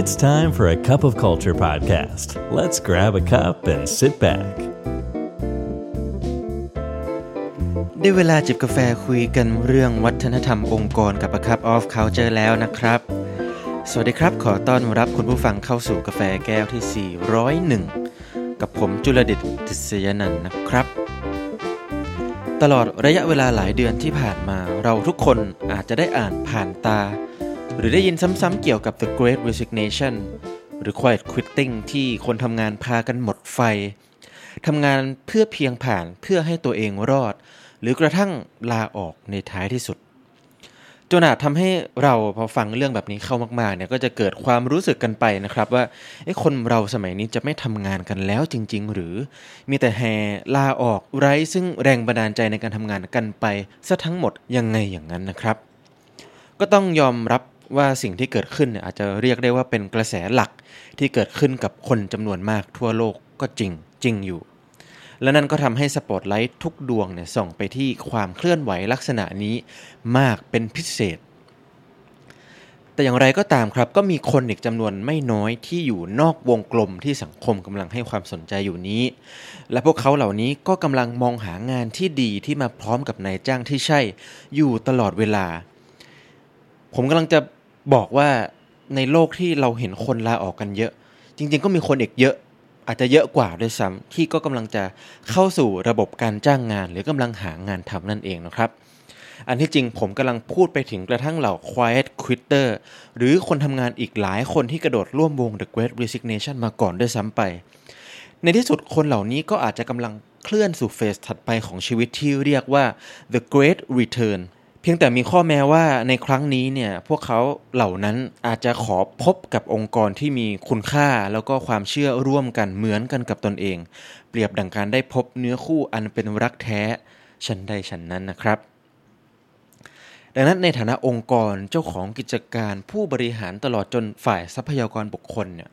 It's time for a cup of culture podcast. Let's grab a cup and sit back. ได้เวลาจิบกาแฟคุยกันเรื่องวัฒนธรรมองค์กรกับ A Cup of Culture แล้วนะครับ สวัสดีครับ ขอต้อนรับคุณผู้ฟังเข้าสู่กาแฟแก้วที่ 401 กับผมจุลเดชติษยนันนะครับ ตลอดระยะเวลาหลายเดือนที่ผ่านมาเราทุกคนอาจจะได้อ่านผ่านตา หรือได้ยินซ้ำๆเกี่ยวกับ The Great Resignation หรือ Quiet Quitting ที่คนทำงานพากันหมดไฟทำงานเพื่อเพียงผ่านเพื่อให้ตัวเองรอด หรือกระทั่งลาออกในท้ายที่สุด จนอาจทำให้เราพอฟังเรื่องแบบนี้เข้ามากๆเนี่ยก็จะเกิดความรู้สึกกันไปนะครับ ว่าไอ้คนเราสมัยนี้จะไม่ทำงานกันแล้วจริง ๆ หรือมีแต่แห่ลาออกไร้ซึ่งแรงบันดาลใจในการทำงานกันไปซะทั้งหมดยังไงอย่างนั้นนะครับ ก็ต้องยอมรับ ว่าสิ่งที่เกิดขึ้นเนี่ยอาจจะเรียกได้ว่าเป็นกระแสหลักที่เกิดขึ้นกับคนจำนวนมากทั่วโลกก็จริงจริงอยู่ และนั่นก็ทำให้สปอตไลท์ทุกดวงเนี่ยส่องไปที่ความเคลื่อนไหวลักษณะนี้มากเป็นพิเศษ แต่อย่างไรก็ตามครับก็มีคนอีกจำนวนไม่น้อยที่อยู่นอกวงกลมที่สังคมกำลังให้ความสนใจอยู่นี้ และพวกเขาเหล่านี้ก็กำลังมองหางานที่ดีที่มาพร้อมกับนายจ้างที่ใช่อยู่ตลอดเวลา ผมกำลังจะ บอกว่าในโลกที่เราเห็นคนลาออกกันเยอะ จริง ๆ ก็มีคนอีกเยอะ อาจจะเยอะกว่าด้วยซ้ำที่ก็กำลังจะเข้าสู่ระบบการจ้างงาน หรือกำลังหางานทำนั่นเองนะครับ อันที่จริงผมกำลังพูดไปถึงกระทั่งเหล่า quiet quitter หรือคนทำงานอีกหลายคนที่กระโดดร่วมวง The Great Resignation มาก่อนด้วยซ้ำไป ในที่สุดคนเหล่านี้ก็อาจจะกำลังเคลื่อนสู่เฟสถัดไปของชีวิตที่เรียกว่า The Great Return พียงแต่มีข้อแม้ว่าในครั้งนี้เนี่ยพวกเขาเหล่านั้นอาจจะขอพบกับองค์กรที่มีคุณค่าแล้วก็ความเชื่อร่วมกันเหมือนกันกับตนเอง เปรียบดังการได้พบเนื้อคู่อันเป็นรักแท้ฉันใดฉันนั้นนะครับ ดังนั้นในฐานะองค์กรเจ้าของกิจการผู้บริหารตลอดจนฝ่ายทรัพยากรบุคคลเนี่ย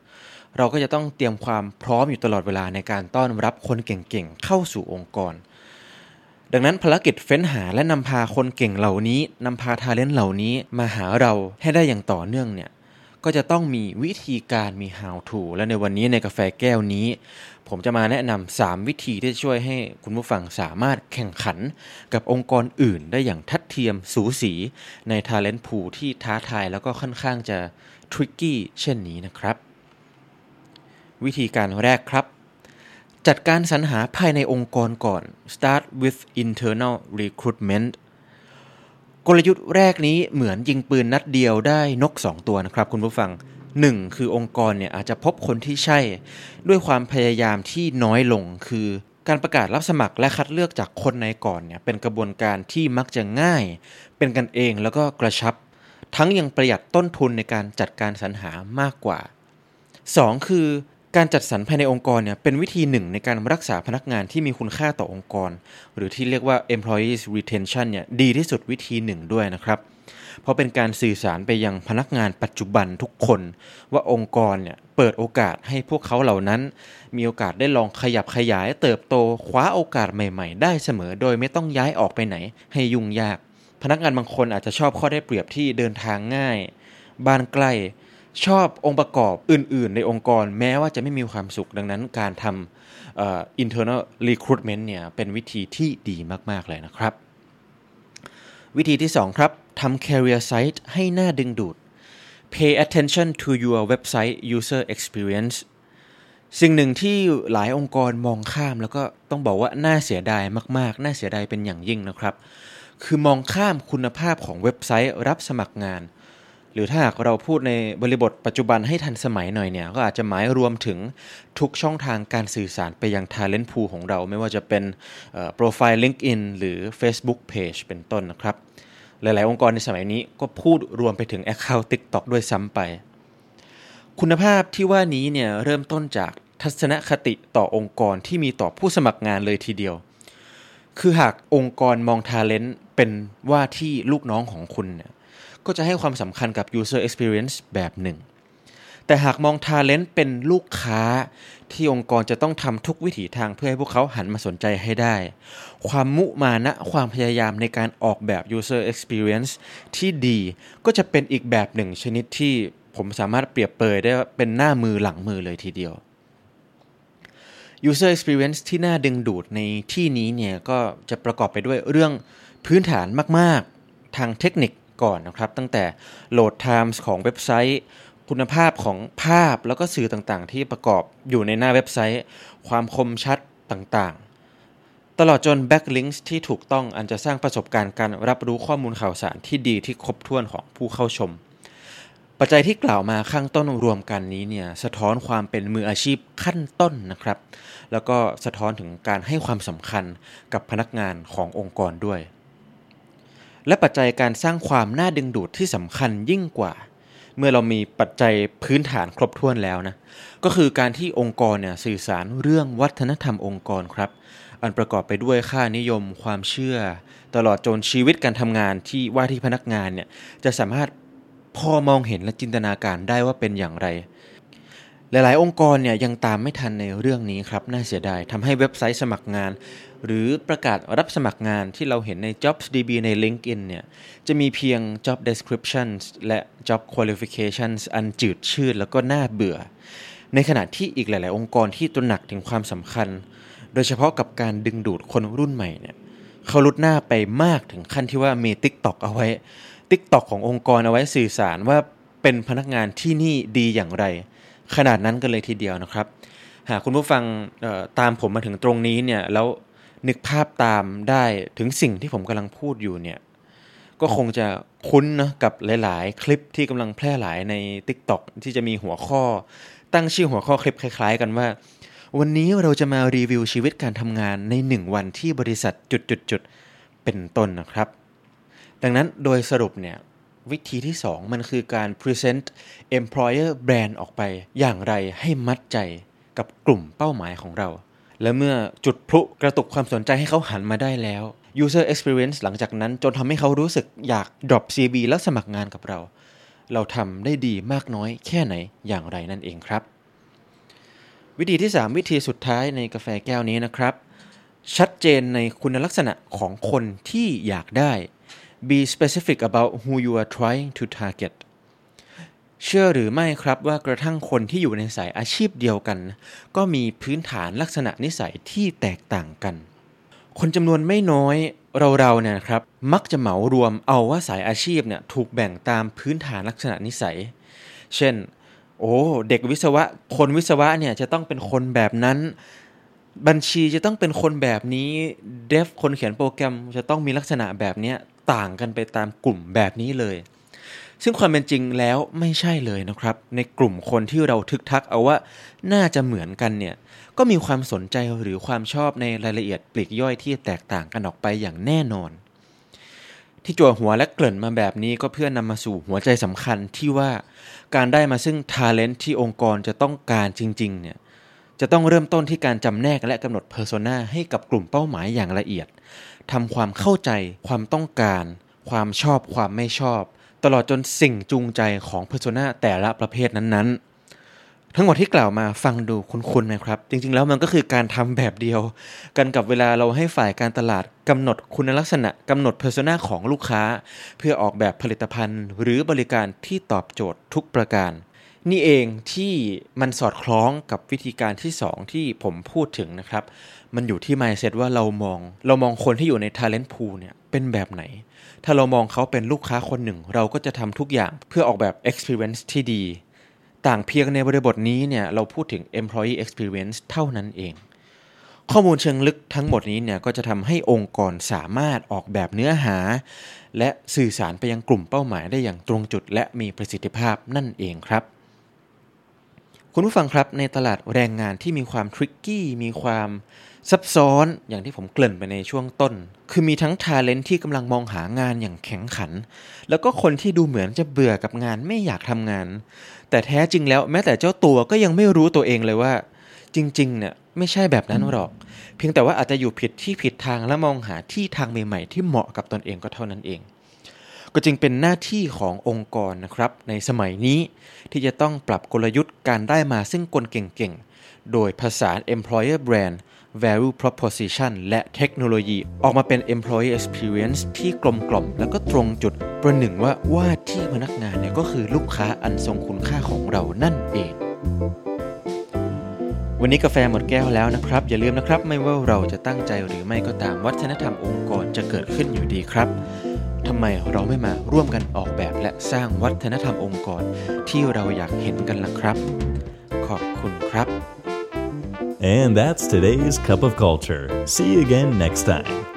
เราก็จะต้องเตรียมความพร้อมอยู่ตลอดเวลาในการต้อนรับคนเก่งๆเข้าสู่องค์กร ดังนั้นภารกิจเฟ้นหาและนำพาคนเก่งเหล่านี้นำพาทาเลนต์เหล่านี้มาหาเราให้ได้อย่างต่อเนื่องเนี่ยก็จะต้องมีวิธีการมี how to และในวันนี้ในกาแฟแก้วนี้ ผมจะมาแนะนำ3วิธีที่จะช่วยให้คุณผู้ฟังสามารถแข่งขันกับองค์กรอื่นได้อย่างทัดเทียมสูสีใน Talent Pool ที่ท้าทายแล้วก็ค่อนข้างจะ tricky เช่นนี้นะครับ วิธีการแรกครับ จัดการสรรหาภายในองค์กรก่อน start with internal recruitment กลยุทธ์แรกนี้เหมือนยิงปืนนัดเดียวได้นก 2 ตัวนะครับคุณผู้ฟัง 1. คือองค์กรเนี่ยอาจจะพบคนที่ใช่ ด้วยความพยายามที่น้อยลงคือการประกาศรับสมัครและคัดเลือกจากคนในก่อนเนี่ยเป็นกระบวนการที่มักจะง่าย เป็นกันเองแล้วก็กระชับ ทั้งยังประหยัดต้นทุนในการจัดการสรรหามากกว่า 2. คือ การจัดสรรภายในองค์กรเนี่ยเป็นวิธีหนึ่งในการรักษาพนักงานที่มีคุณค่าต่อองค์กร หรือที่เรียกว่า employees retention เนี่ยดีที่สุดวิธีหนึ่งด้วยนะครับ เพราะเป็นการสื่อสารไปยังพนักงานปัจจุบันทุกคน ว่าองค์กรเนี่ยเปิดโอกาสให้พวกเขาเหล่านั้น มีโอกาสได้ลองขยับขยายเติบโตคว้าโอกาสใหม่ ๆ ได้เสมอ โดยไม่ต้องย้ายออกไปไหน ให้ยุ่งยาก พนักงานบางคนอาจจะชอบข้อได้เปรียบที่เดินทางง่าย บ้านใกล้ ชอบองค์ประกอบอื่น ๆ ในองค์กรแม้ว่าจะไม่มีความสุขดังนั้นการทำ internal recruitment เนี่ยเป็นวิธีที่ดีมาก ๆ เลยนะครับ วิธีที่ 2 ครับทำ career site ให้หน่าดึงดูด pay attention to your website user experience สิ่งหนึ่งที่หลายองค์กรมองข้ามแล้วก็ต้องบอกว่าน่าเสียดายมาก ๆ น่าเสียดายเป็นอย่างยิ่งนะครับ คือมองข้ามคุณภาพของเว็บไซต์รับสมัครงาน หรือถ้าหากเราพูดในบริบทปัจจุบันให้ทันสมัยหน่อยเนี่ย ก็อาจจะหมายรวมถึงทุกช่องทางการสื่อสารไปยัง Talent Pool ของเรา ไม่ว่าจะเป็นโปรไฟล์ LinkedIn หรือ Facebook Page เป็นต้นนะครับ หลาย ๆ องค์กรในสมัยนี้ก็พูดรวมไปถึง Account TikTok ด้วยซ้ำไป คุณภาพที่ว่านี้เนี่ยเริ่มต้นจากทัศนคติต่อองค์กรที่มีต่อผู้สมัครงานเลยทีเดียว คือหากองค์กรมอง Talent เป็นว่าที่ลูกน้องของคุณเนี่ย ก็จะให้ความสำคัญกับ user experience แบบหนึ่ง แต่หากมอง Talent เป็นลูกค้าที่องค์กรจะต้องทำทุกวิถีทางเพื่อให้พวกเขาหันมาสนใจให้ได้ ความมุมานะความพยายามในการออกแบบ user experience ที่ดีก็จะเป็นอีกแบบหนึ่งชนิดที่ผมสามารถเปรียบเปยได้เป็นหน้ามือหลังมือเลยทีเดียว user experience ที่น่าดึงดูดในที่นี้เนี่ยก็จะประกอบไปด้วยเรื่องพื้นฐานมาก ๆ ทางเทคนิค ก่อนนะครับ ตั้งแต่ load times ของเว็บไซต์ คุณภาพของภาพแล้วก็สื่อต่างๆ ที่ประกอบอยู่ในหน้าเว็บไซต์ ความคมชัดต่างๆ ตลอดจน backlinks ที่ถูกต้องอันจะสร้างประสบการณ์การรับรู้ข้อมูลข่าวสารที่ดีที่ครบถ้วนของผู้เข้าชม ปัจจัยที่กล่าวมาข้างต้นรวมกันนี้เนี่ยสะท้อนความเป็นมืออาชีพขั้นต้นนะครับ แล้วก็สะท้อนถึงการให้ความสำคัญกับพนักงานขององค์กรด้วย และปัจจัยการสร้างความน่าดึงดูดที่สำคัญยิ่งกว่า เมื่อเรามีปัจจัยพื้นฐานครบถ้วนแล้วนะก็คือการที่องค์กรเนี่ยสื่อสารเรื่องวัฒนธรรมองค์กรครับ อันประกอบไปด้วยค่านิยมความเชื่อ ตลอดจนชีวิตการทำงานที่ว่าที่พนักงานเนี่ยจะสามารถพอมองเห็นและจินตนาการได้ว่าเป็นอย่างไร หลาย ๆ องค์กรเนี่ยยังตามไม่ทันในเรื่องนี้ครับน่าเสียดายทำให้เว็บไซต์สมัครงาน หรือประกาศรับสมัครงานที่เราเห็นใน JobsDB ใน LinkedIn เนี่ยจะมีเพียง job descriptions และ job qualifications อันจืดชืดแล้วก็น่าเบื่อ ในขณะที่อีกหลาย ๆ องค์กรที่ตระหนักถึงความสำคัญ โดยเฉพาะกับการดึงดูดคนรุ่นใหม่เนี่ยเขาลุดหน้าไปมากถึงขั้นที่ว่ามี TikTok เอาไว้ TikTok ขององค์กรเอาไว้สื่อสารว่าเป็นพนักงานที่นี่ดีอย่างไร ขนาดนั้นกันเลยทีเดียวนะครับ หากคุณผู้ฟังตามผมมาถึงตรงนี้เนี่ยแล้วนึกภาพตามได้ถึงสิ่งที่ผมกำลังพูดอยู่เนี่ยก็คงจะคุ้นนะกับหลาย ๆ คลิปที่กำลังแพร่หลายใน TikTok ที่จะมีหัวข้อ ตั้งชื่อหัวข้อคลิปคล้าย ๆ กันว่า วันนี้เราจะมารีวิวชีวิตการทำงานใน 1 วันที่บริษัทจุดๆเป็นต้นนะครับ ดังนั้นโดยสรุปเนี่ย วิธีที่ 2 มันคือการ present employer brand ออกไป อย่างไรให้มัดใจกับกลุ่มเป้าหมายของเรา และเมื่อจุดพลุกระตุกความสนใจให้เขาหันมาได้แล้ว user experience หลังจากนั้นจนทำให้เขารู้สึกอยาก drop CV แล้วสมัครงานกับเรา เราทำได้ดีมากน้อยแค่ไหนอย่างไรนั่นเองครับ วิธีที่ 3 วิธีสุดท้ายในกาแฟแก้วนี้นะครับ ชัดเจนในคุณลักษณะของคนที่อยากได้ be specific about who you are trying to target เชื่อหรือไม่ครับว่ากระทั่งคนที่อยู่ในสายอาชีพเดียวกัน ก็มีพื้นฐานลักษณะนิสัยที่แตกต่างกัน คนจำนวนไม่น้อยเราๆเนี่ยครับมักจะเหมารวมเอาว่าสายอาชีพเนี่ยถูกแบ่งตามพื้นฐานลักษณะนิสัย เช่น โอ้เด็กวิศวะ คนวิศวะเนี่ยจะต้องเป็นคนแบบนั้น บัญชีจะต้องเป็นคนแบบนี้เดฟคนเขียนโปรแกรมจะต้องมีลักษณะแบบนี้ต่างกันไปตามกลุ่มแบบนี้เลย ซึ่งความเป็นจริงแล้วไม่ใช่เลยนะครับ ในกลุ่มคนที่เราทึกทักเอาว่าน่าจะเหมือนกันเนี่ยก็มีความสนใจหรือความชอบในรายละเอียดปลีกย่อยที่แตกต่างกันออกไปอย่างแน่นอน ที่จั่วหัวและเกริ่นมาแบบนี้ก็เพื่อนำมาสู่หัวใจสำคัญที่ว่าการได้มาซึ่ง talent ที่องค์กรจะต้องการจริง ๆ เนี่ย จะต้องเริ่มต้นที่การจำแนกและกำหนด persona ให้กับกลุ่มเป้าหมายอย่างละเอียดทำความเข้าใจ ความต้องการ ความชอบ ความไม่ชอบ ตลอดจนสิ่งจูงใจของ persona แต่ละประเภทนั้นๆ ทั้งหมดที่กล่าวมาฟังดูคุ้นๆไหมครับ จริงๆ แล้วมันก็คือการทำแบบเดียว กันกับเวลาเราให้ฝ่ายการตลาดกำหนดคุณลักษณะกำหนดเพอร์โซนาของลูกค้า เพื่อออกแบบผลิตภัณฑ์ หรือบริการที่ตอบโจทย์ทุกประการ นี่เองที่มันสอดคล้องกับวิธีการที่ 2 ที่ผมพูดถึงนะครับ มันอยู่ที่ mindset ว่าเรามอง เรามองคนที่อยู่ใน talent pool เนี่ยเป็นแบบไหน ถ้าเรามองเขาเป็นลูกค้าคนหนึ่ง เราก็จะทำทุกอย่างเพื่อออกแบบ experience ที่ดี ต่างเพียงในบริบทนี้เนี่ยเราพูดถึง employee experience เท่านั้นเอง ข้อมูลเชิงลึกทั้งหมดนี้เนี่ยก็จะทำให้องค์กรสามารถออกแบบเนื้อหา และสื่อสารไปยังกลุ่มเป้าหมายได้อย่างตรงจุด และมีประสิทธิภาพนั่นเองครับ คุณผู้ฟังครับในตลาดแรงงานที่มีความทริกกี้มีความซับซ้อนอย่างที่ผมเกริ่นไปในช่วงต้น คือมีทั้งทาเลนที่กำลังมองหางานอย่างแข็งขัน แล้วก็คนที่ดูเหมือนจะเบื่อกับงานไม่อยากทำงาน แต่แท้จริงแล้วแม้แต่เจ้าตัวก็ยังไม่รู้ตัวเองเลยว่า จริงๆเนี่ยไม่ใช่แบบนั้นหรอก เพียงแต่ว่าอาจจะอยู่ผิดที่ผิดทางและมองหาที่ทางใหม่ๆที่เหมาะกับตนเองก็เท่านั้นเอง ก็จึงเป็นหน้าที่ขององค์กรนะครับ ในสมัยนี้ที่จะต้องปรับกลยุทธ์การได้มาซึ่งกลเก่งๆ โดยภาษา employer brand value proposition และเทคโนโลยี ออกมาเป็น employee experience ที่กลมกล่อมแล้วก็ตรงจุดประหนึ่งว่าว่าที่พนักงานเนี่ยก็คือลูกค้าอันทรงคุณค่าของเรานั่นเอง วันนี้กาแฟหมดแก้วแล้วนะครับ อย่าลืมนะครับ ไม่ว่าเราจะตั้งใจหรือไม่ก็ตามวัฒนธรรมองค์กรจะเกิดขึ้นอยู่ดีครับ ทำไมเราไม่มาร่วมกันออกแบบและสร้างวัฒนธรรมองค์กร ที่เราอยากเห็นกันล่ะครับ ขอบคุณครับ And that's today's Cup of Culture. See you again next time.